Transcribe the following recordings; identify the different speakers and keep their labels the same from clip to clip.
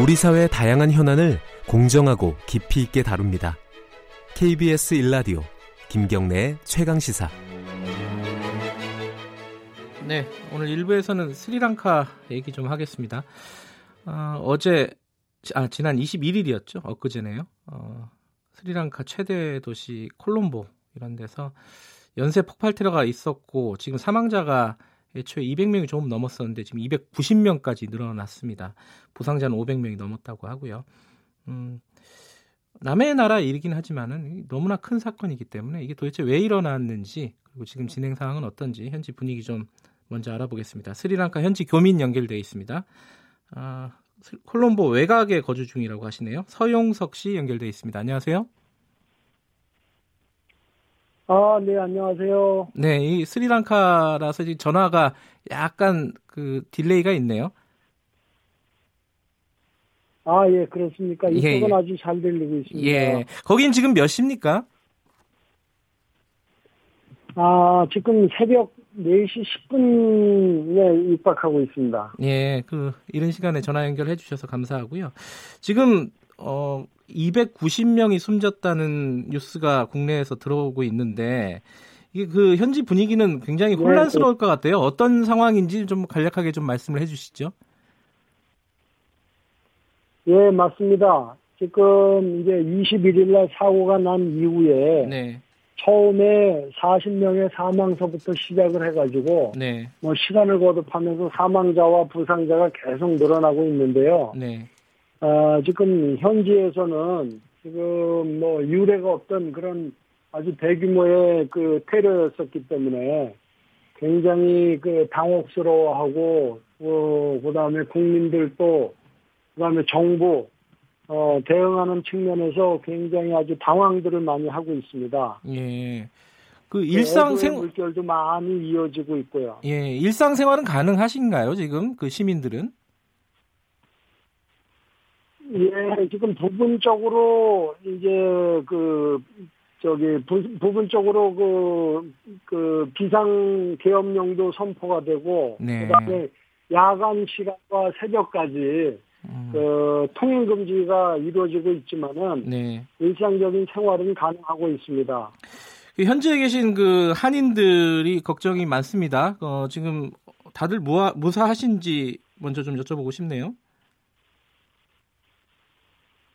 Speaker 1: 우리 사회의 다양한 현안을 공정하고 깊이 있게 다룹니다. KBS 일라디오 김경래의 최강 시사.
Speaker 2: 네, 오늘 1부에서는 스리랑카 얘기 좀 하겠습니다. 어, 제 아, 지난 21일이었죠. 엊그제네요. 어, 스리랑카 최대 도시 콜롬보 이런 데서 연쇄 폭발 테러가 있었고 지금 사망자가 애초에 200명이 조금 넘었었는데 지금 290명까지 늘어났습니다. 부상자는 500명이 넘었다고 하고요. 음, 남의 나라 일이긴 하지만은 너무나 큰 사건이기 때문에 이게 도대체 왜 일어났는지 그리고 지금 진행 상황은 어떤지 현지 분위기 좀 먼저 알아보겠습니다. 스리랑카 현지 교민 연결돼 있습니다. 아, 콜롬보 외곽에 거주 중이라고 하시네요. 서용석 씨 연결돼 있습니다. 안녕하세요.
Speaker 3: 아, 네, 안녕하세요.
Speaker 2: 네, 이 스리랑카라서 전화가 약간 그 딜레이가 있네요.
Speaker 3: 아, 예, 그렇습니까? 이쪽은 예, 예. 아주 잘 들리고 있습니다.
Speaker 2: 예. 거긴 지금 몇 시입니까?
Speaker 3: 아, 지금 새벽 4시 10분에 임박하고 있습니다.
Speaker 2: 예, 그, 이런 시간에 전화 연결해 주셔서 감사하고요. 지금, 어, 290명이 숨졌다는 뉴스가 국내에서 들어오고 있는데 이게 그 현지 분위기는 굉장히 네, 혼란스러울 네. 것 같아요. 어떤 상황인지 좀 간략하게 좀 말씀을 해주시죠.
Speaker 3: 예, 맞습니다. 지금 이제 21일 날 사고가 난 이후에 네. 처음에 40명의 사망서부터 시작을 해가지고 네. 뭐 시간을 거듭하면서 사망자와 부상자가 계속 늘어나고 있는데요. 네. 어, 지금 현지에서는 지금 뭐 유례가 없던 그런 아주 대규모의 그 테러였었기 때문에 굉장히 그 당혹스러워하고 어, 그다음에 국민들도 그다음에 정부 어, 대응하는 측면에서 굉장히 아주 당황들을 많이 하고 있습니다.
Speaker 2: 예. 그 일상생
Speaker 3: 물결도 많이 이어지고 있고요.
Speaker 2: 예, 일상생활은 가능하신가요 지금 그 시민들은?
Speaker 3: 예, 지금 부분적으로 이제 그 저기 부, 부분적으로 그, 그 비상 계엄령도 선포가 되고 네. 그다음에 야간 시간과 새벽까지 음. 그 통행 금지가 이루어지고 있지만은 네. 일상적인 생활은 가능하고 있습니다.
Speaker 2: 그 현지에 계신 그 한인들이 걱정이 많습니다. 어, 지금 다들 무하, 무사하신지 먼저 좀 여쭤보고 싶네요.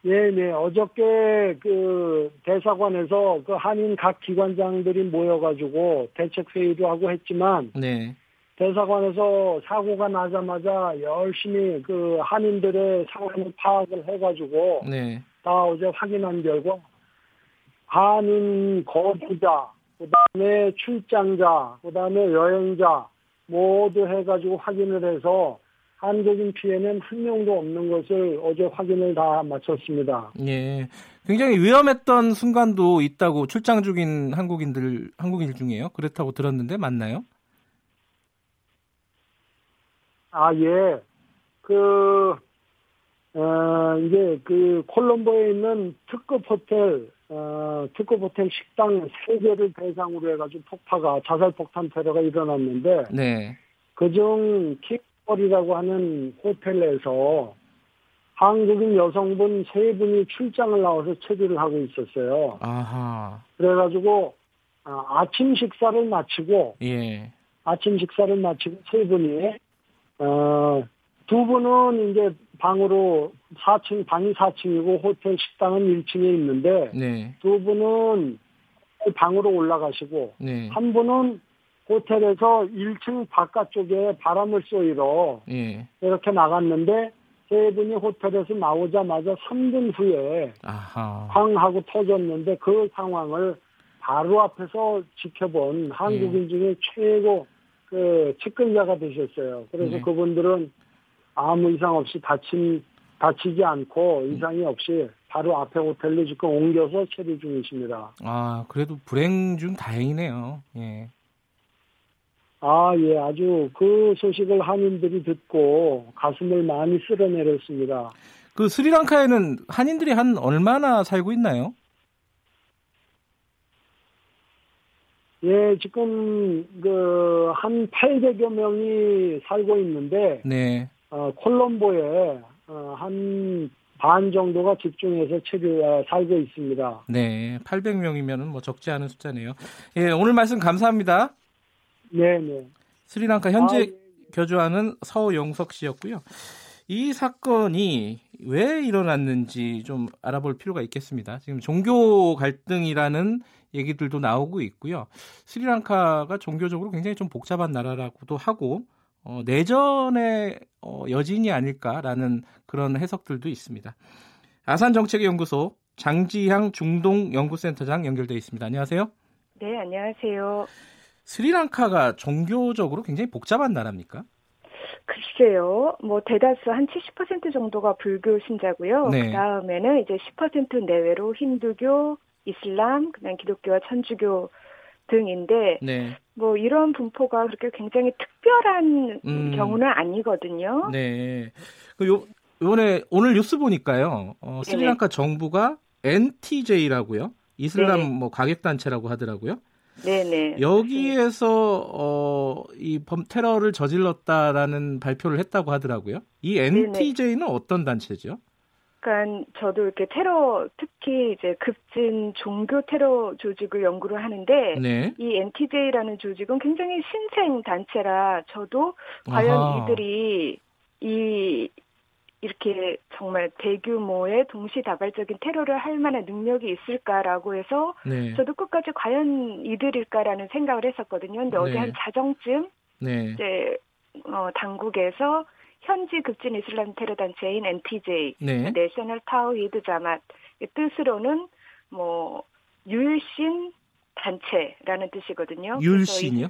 Speaker 3: 예, 네. 어저께 그 대사관에서 그 한인 각 기관장들이 모여가지고 대책 회의도 하고 했지만, 네. 대사관에서 사고가 나자마자 열심히 그 한인들의 상황을 파악을 해가지고, 네. 다 어제 확인한 결과, 한인 거주자, 그 다음에 출장자, 그 다음에 여행자, 모두 해가지고 확인을 해서 한국인 피해는 한 명도 없는 것을 어제 확인을 다 마쳤습니다.
Speaker 2: 예. 굉장히 위험했던 순간도 있다고 출장 중인 한국인들, 한국인 중에요. 그렇다고 들었는데 맞나요?
Speaker 3: 아, 예. 그, 어, 이제 그 콜롬보에 있는 특급 호텔, 어, 특급 호텔 식당 3개를 대상으로 해가지고 폭파가, 자살 폭탄 테러가 일어났는데, 네. 그중 킥 벌이라고 하는 호텔에서 한국인 여성분 세 분이 출장을 나와서 체류를 하고 있었어요. 아하. 그래가지고 아, 아침 식사를 마치고 예. 아침 식사를 마치고 세 분이 어, 두 분은 이제 방으로 4층 방이 4층이고 호텔 식당은 1층에 있는데 네. 두 분은 방으로 올라가시고 네. 한 분은 호텔에서 1층 바깥쪽에 바람을 쏘이러 예. 이렇게 나갔는데 세 분이 호텔에서 나오자마자 3분 후에 아하. 황 하고 터졌는데 그 상황을 바로 앞에서 지켜본 한국인 예. 중에 최고 그 측근자가 되셨어요. 그래서 예. 그분들은 아무 이상 없이 다친 다치지 않고 이상이 없이 바로 앞에 호텔로 지금 옮겨서 처리 중이십니다.
Speaker 2: 아 그래도 불행 중 다행이네요. 예.
Speaker 3: 아, 예, 아주 그 소식을 한인들이 듣고 가슴을 많이 쓸어내렸습니다.
Speaker 2: 그 스리랑카에는 한인들이 한 얼마나 살고 있나요?
Speaker 3: 예, 지금 그 한 800여 명이 살고 있는데 네. 어, 콜롬보에 어, 한반 정도가 집중해서 체류 어, 살고 있습니다.
Speaker 2: 네, 800명이면 뭐 적지 않은 숫자네요. 예, 오늘 말씀 감사합니다.
Speaker 3: 네, 네.
Speaker 2: 스리랑카 현재
Speaker 3: 아, 예.
Speaker 2: 교주하는 서용석 씨였고요. 이 사건이 왜 일어났는지 좀 알아볼 필요가 있겠습니다. 지금 종교 갈등이라는 얘기들도 나오고 있고요. 스리랑카가 종교적으로 굉장히 좀 복잡한 나라라고도 하고 어, 내전의 어, 여진이 아닐까라는 그런 해석들도 있습니다. 아산 정책연구소 장지향 중동 연구센터장 연결돼 있습니다. 안녕하세요.
Speaker 4: 네, 안녕하세요.
Speaker 2: 스리랑카가 종교적으로 굉장히 복잡한 나라입니까?
Speaker 4: 글쎄요, 뭐 대다수 한 70% 정도가 불교 신자고요.
Speaker 2: 네.
Speaker 4: 그 다음에는 이제 10% 내외로 힌두교, 이슬람, 그다음 기독교와 천주교 등인데
Speaker 2: 네.
Speaker 4: 뭐 이런 분포가 그렇게 굉장히 특별한
Speaker 2: 음.
Speaker 4: 경우는 아니거든요.
Speaker 2: 네. 그 요, 요번에 오늘 뉴스 보니까요. 어, 스리랑카 정부가 NTJ라고요. 이슬람
Speaker 4: 네.
Speaker 2: 뭐 가격 단체라고 하더라고요.
Speaker 4: 네네.
Speaker 2: 여기에서 어, 이범 테러를 저질렀다라는 발표를 했다고 하더라고요. 이 NTJ는 어떤 단체죠?
Speaker 4: 그러니까 저도 이렇게 테러 특히 이제 급진 종교 테러 조직을 연구를 하는데
Speaker 2: 네.
Speaker 4: 이 NTJ라는 조직은 굉장히 신생 단체라 저도 과연
Speaker 2: 아하.
Speaker 4: 이들이 이 이렇게 정말 대규모의 동시다발적인 테러를 할 만한 능력이 있을까라고 해서
Speaker 2: 네.
Speaker 4: 저도 끝까지 과연 이들일까라는 생각을 했었거든요. 근데 어제
Speaker 2: 네.
Speaker 4: 한 자정쯤
Speaker 2: 네.
Speaker 4: 이제 어, 당국에서 현지 급진 이슬람 테러 단체인 NTJ,
Speaker 2: 네.
Speaker 4: 내셔널 타우히드 자맛 의 뜻으로는 뭐 유일신 단체라는 뜻이거든요.
Speaker 2: 유일신이요?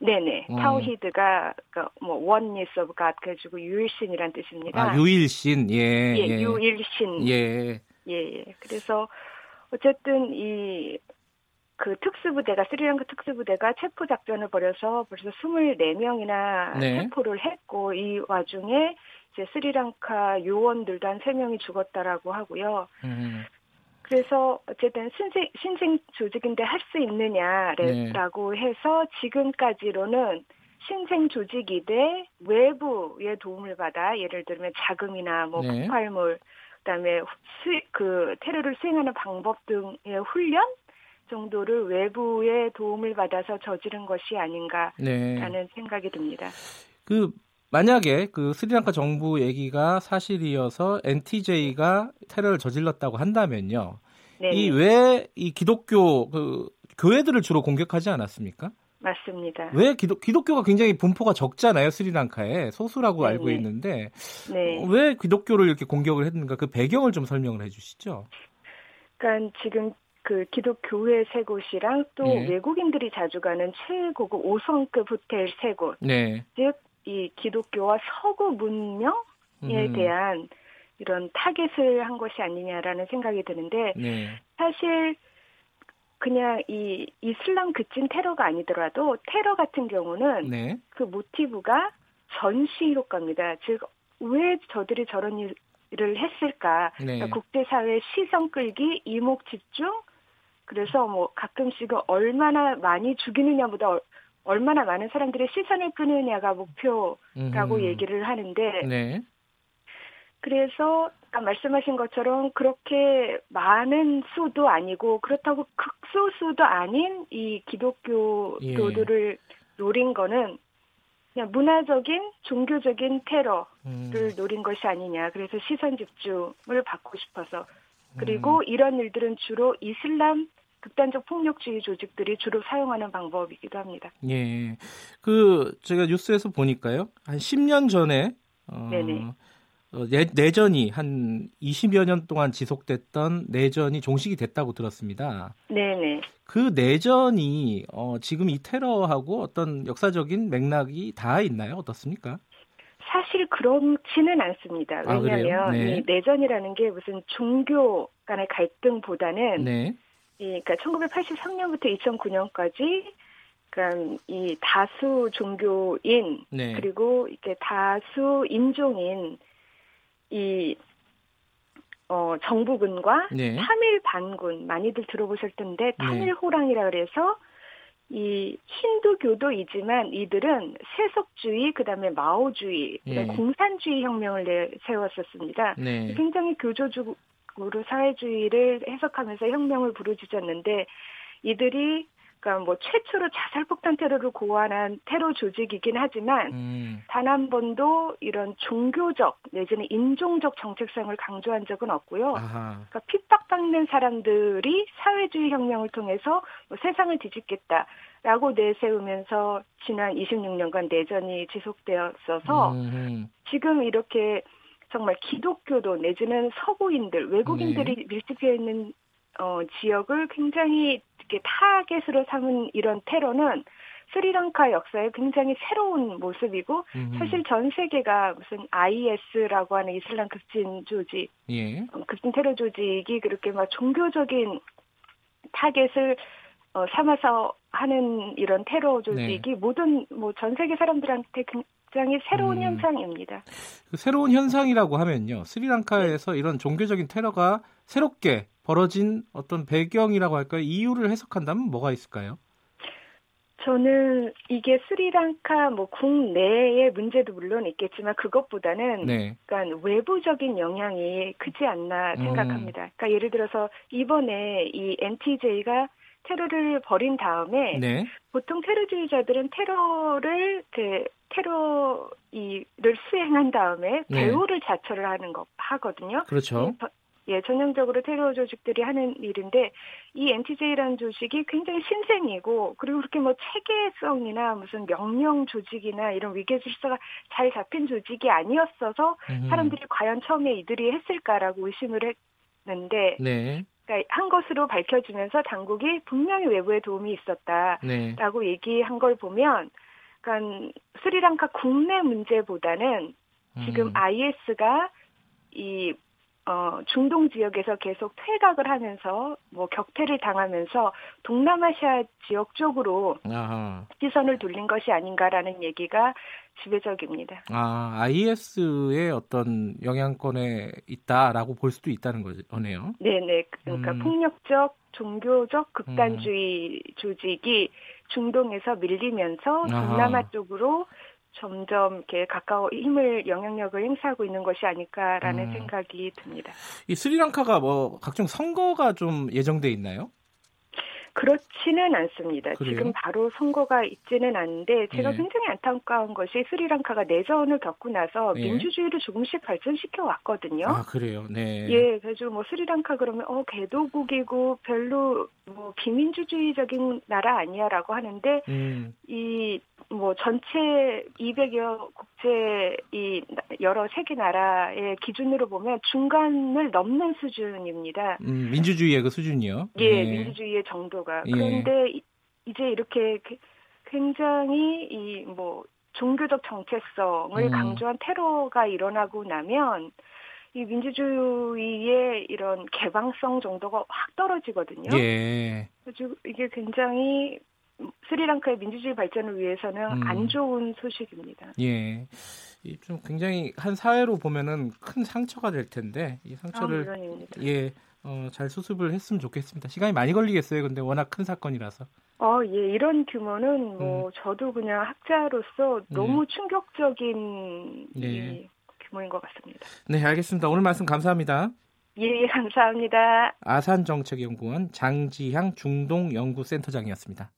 Speaker 4: 네네.
Speaker 2: 어.
Speaker 4: 타우히드가 그뭐 oneness of God 그래가지고 유일신이란 뜻입니다.
Speaker 2: 아, 유일신. 예.
Speaker 4: 예,
Speaker 2: 예.
Speaker 4: 유일신.
Speaker 2: 예.
Speaker 4: 예, 예. 그래서 어쨌든 이 그 특수부대가 스리랑카 특수부대가 체포 작전을 벌여서 벌써 24명이나
Speaker 2: 네.
Speaker 4: 체포를 했고 이 와중에 이제 스리랑카 요원들도 한 3명이 죽었다라고 하고요.
Speaker 2: 음.
Speaker 4: 그래서 어쨌든 신생, 신생 조직인데 할수
Speaker 2: 네.
Speaker 4: 있느냐라고 해서 지금까지로는 신생 조직이되 외부의 도움을 받아 예를 들면 자금이나 뭐
Speaker 2: 네.
Speaker 4: 폭발물 그다음에 수, 그 테러를 수행하는 방법 등의 훈련 정도를 외부의 도움을 받아서 저지른 것이 아닌가라는
Speaker 2: 네.
Speaker 4: 생각이 듭니다.
Speaker 2: 그 만약에 그 스리랑카 정부 얘기가 사실이어서 NTJ가 테러를 저질렀다고 한다면요.
Speaker 4: 네,
Speaker 2: 이왜 이 기독교 그 교회들을 주로 공격하지 않았습니까?
Speaker 4: 맞습니다.
Speaker 2: 왜 기독 기독교가 굉장히 분포가 적잖아요 스리랑카에 소수라고
Speaker 4: 네네.
Speaker 2: 알고 있는데
Speaker 4: 네.
Speaker 2: 어, 왜 기독교를 이렇게 공격을 했는가 그 배경을 좀 설명을 해 주시죠.
Speaker 4: 그러니까 지금 그 기독교회 세 곳이랑 또
Speaker 2: 예.
Speaker 4: 외국인들이 자주 가는 최고급 5성급 호텔 세 곳,
Speaker 2: 네.
Speaker 4: 즉 이 기독교와 서구 문명에
Speaker 2: 음,
Speaker 4: 대한 이런 타겟을 한 것이 아니냐라는 생각이 드는데
Speaker 2: 네.
Speaker 4: 사실 그냥 이 이슬람 그친 테러가 아니더라도 테러 같은 경우는
Speaker 2: 네.
Speaker 4: 그 모티브가 전시 효과입니다. 즉 왜 저들이 저런 일을 했을까?
Speaker 2: 네.
Speaker 4: 그러니까 국제사회 시선 끌기, 이목 집중. 그래서 뭐 가끔씩은 얼마나 많이 죽이느냐보다 얼- 얼마나 많은 사람들의 시선을 끄느냐가 목표라고
Speaker 2: 음,
Speaker 4: 얘기를 하는데
Speaker 2: 네.
Speaker 4: 그래서 아까 말씀하신 것처럼 그렇게 많은 수도 아니고 그렇다고 극소수도 아닌 이 기독교도들을 노린 거는 그냥 문화적인 종교적인 테러를
Speaker 2: 음,
Speaker 4: 노린 것이 아니냐. 그래서 시선 집중을 받고 싶어서. 그리고 이런 일들은 주로 이슬람 극단적 폭력주의 조직들이 주로 사용하는 방법이기도 합니다.
Speaker 2: 예. 그 제가 뉴스에서 보니까요. 한 10년 전에 어,
Speaker 4: 네네.
Speaker 2: 어, 내, 내전이 한 20여 년 동안 지속됐던 내전이 종식이 됐다고 들었습니다.
Speaker 4: 네네.
Speaker 2: 그 내전이 어, 지금 이 테러하고 어떤 역사적인 맥락이 다 있나요? 어떻습니까?
Speaker 4: 사실 그렇지는 않습니다.
Speaker 2: 아?
Speaker 4: 왜냐하면
Speaker 2: 네.
Speaker 4: 이 내전이라는 게 무슨 종교 간의 갈등보다는
Speaker 2: 네.
Speaker 4: 이 그러니까 1983년부터 2009년까지 그러니까 이 다수 종교인
Speaker 2: 네.
Speaker 4: 그리고 이렇게 다수 인종인 이 어, 정부군과
Speaker 2: 네.
Speaker 4: 타밀 반군 많이들 들어보실 텐데
Speaker 2: 네.
Speaker 4: 타밀 호랑이라 그래서 이 힌두교도이지만 이들은 세속주의 그다음에 마오주의
Speaker 2: 예.
Speaker 4: 공산주의 혁명을 내세웠었습니다.
Speaker 2: 네.
Speaker 4: 굉장히 교조적 으로 사회주의를 해석하면서 혁명을 부르짖었는데 이들이 그러니까 뭐 최초로 자살 폭탄 테러를 고안한 테러 조직이긴 하지만
Speaker 2: 음.
Speaker 4: 단한 번도 이런 종교적 내지는 인종적 정체성을 강조한 적은 없고요.
Speaker 2: 아하.
Speaker 4: 그러니까 핍박받는 사람들이 사회주의 혁명을 통해서 뭐 세상을 뒤집겠다 라고 내세우면서 지난 26년간 내전이 지속되었어서
Speaker 2: 음.
Speaker 4: 지금 이렇게 정말 기독교도 내지는 서구인들 외국인들이 밀집해 있는 어, 지역을 굉장히 이렇게 타겟으로 삼은 이런 테러는 스리랑카 역사의 굉장히 새로운 모습이고
Speaker 2: 음.
Speaker 4: 사실 전 세계가 무슨 IS라고 하는 이슬람 급진 조직,
Speaker 2: 예.
Speaker 4: 어, 급진 테러 조직이 그렇게 막 종교적인 타겟을 어, 삼아서 하는 이런 테러 조직이 모든 뭐 전 세계 사람들한테 굉장히 새로운
Speaker 2: 음.
Speaker 4: 현상입니다.
Speaker 2: 그 새로운 현상이라고 하면요. 스리랑카에서 이런 종교적인 테러가 새롭게 벌어진 어떤 배경이라고 할까요? 이유를 해석한다면 뭐가 있을까요?
Speaker 4: 저는 이게 스리랑카 뭐 국내의 문제도 물론 있겠지만 그것보다는
Speaker 2: 네.
Speaker 4: 그러니까 외부적인 영향이 크지 않나
Speaker 2: 음.
Speaker 4: 생각합니다. 그러니까 예를 들어서 이번에 이 NTJ가 테러를 벌인 다음에
Speaker 2: 네.
Speaker 4: 보통 테러주의자들은 테러를 그 테러 이를 수행한 다음에
Speaker 2: 네.
Speaker 4: 배후를 자처를 하는 거 하거든요.
Speaker 2: 그렇죠.
Speaker 4: 예, 전형적으로 테러 조직들이 하는 일인데 이 NTJ라는 조직이 굉장히 신생이고 그리고 그렇게 뭐 체계성이나 무슨 명령 조직이나 이런 위계 질서가 잘 잡힌 조직이 아니었어서
Speaker 2: 음.
Speaker 4: 사람들이 과연 처음에 이들이 했을까라고 의심을 했는데
Speaker 2: 네.
Speaker 4: 그러니까 한 것으로 밝혀지면서 당국이 분명히 외부의 도움이 있었다라고
Speaker 2: 네.
Speaker 4: 얘기한 걸 보면 그러니까 스리랑카 국내 문제보다는 지금
Speaker 2: 음.
Speaker 4: IS가 이 어, 중동 지역에서 계속 퇴각을 하면서 뭐 격퇴를 당하면서 동남아시아 지역 쪽으로
Speaker 2: 아하.
Speaker 4: 시선을 돌린 것이 아닌가라는 얘기가 지배적입니다.
Speaker 2: 아, IS의 어떤 영향권에 있다라고 볼 수도 있다는 거네요.
Speaker 4: 네 네. 그러니까
Speaker 2: 음.
Speaker 4: 폭력적, 종교적 극단주의 조직이 중동에서 밀리면서. 동남아 쪽으로 점점 이렇게 가까워 힘을 영향력을 행사하고 있는 것이 아닐까라는
Speaker 2: 음.
Speaker 4: 생각이 듭니다.
Speaker 2: 이 스리랑카가 뭐 각종 선거가 좀 예정돼 있나요?
Speaker 4: 그렇지는 않습니다.
Speaker 2: 그래요?
Speaker 4: 지금 바로 선거가 있지는 않은데 제가
Speaker 2: 예.
Speaker 4: 굉장히 안타까운 것이 스리랑카가 내전을 겪고 나서
Speaker 2: 예.
Speaker 4: 민주주의를 조금씩 발전시켜 왔거든요.
Speaker 2: 아, 그래요. 네.
Speaker 4: 예, 그래서 뭐 스리랑카 그러면 어 개도국이고 별로 뭐 비민주주의적인 나라 아니야라고 하는데
Speaker 2: 음.
Speaker 4: 이뭐 전체 200여 국제 이 나- 여러 세계 나라의 기준으로 보면 중간을 넘는 수준입니다.
Speaker 2: 음, 민주주의의 그 수준이요.
Speaker 4: 예,
Speaker 2: 네.
Speaker 4: 민주주의의 정도가.
Speaker 2: 예.
Speaker 4: 그런데 이- 이제 이렇게 그- 굉장히 이 뭐 종교적 정체성을
Speaker 2: 음.
Speaker 4: 강조한 테러가 일어나고 나면 이 민주주의의 이런 개방성 정도가 확 떨어지거든요.
Speaker 2: 예.
Speaker 4: 그래서 이게 굉장히 스리랑카의 민주주의 발전을 위해서는
Speaker 2: 음.
Speaker 4: 안 좋은 소식입니다.
Speaker 2: 예. 이좀 굉장히 한 사회로 보면은 큰 상처가 될 텐데 이
Speaker 4: 아,
Speaker 2: 상처를
Speaker 4: 물론입니다.
Speaker 2: 예. 어, 잘 수습을 했으면 좋겠습니다. 시간이 많이 걸리겠어요. 근데 워낙 큰 사건이라서.
Speaker 4: 어, 예, 이런 규모는
Speaker 2: 음.
Speaker 4: 뭐 저도 그냥 학자로서 너무 충격적인
Speaker 2: 예.
Speaker 4: 이 규모인 것 같습니다.
Speaker 2: 네, 알겠습니다. 오늘 말씀 감사합니다.
Speaker 4: 예, 예, 감사합니다.
Speaker 2: 아산정책연구원 장지향 중동연구센터장이었습니다.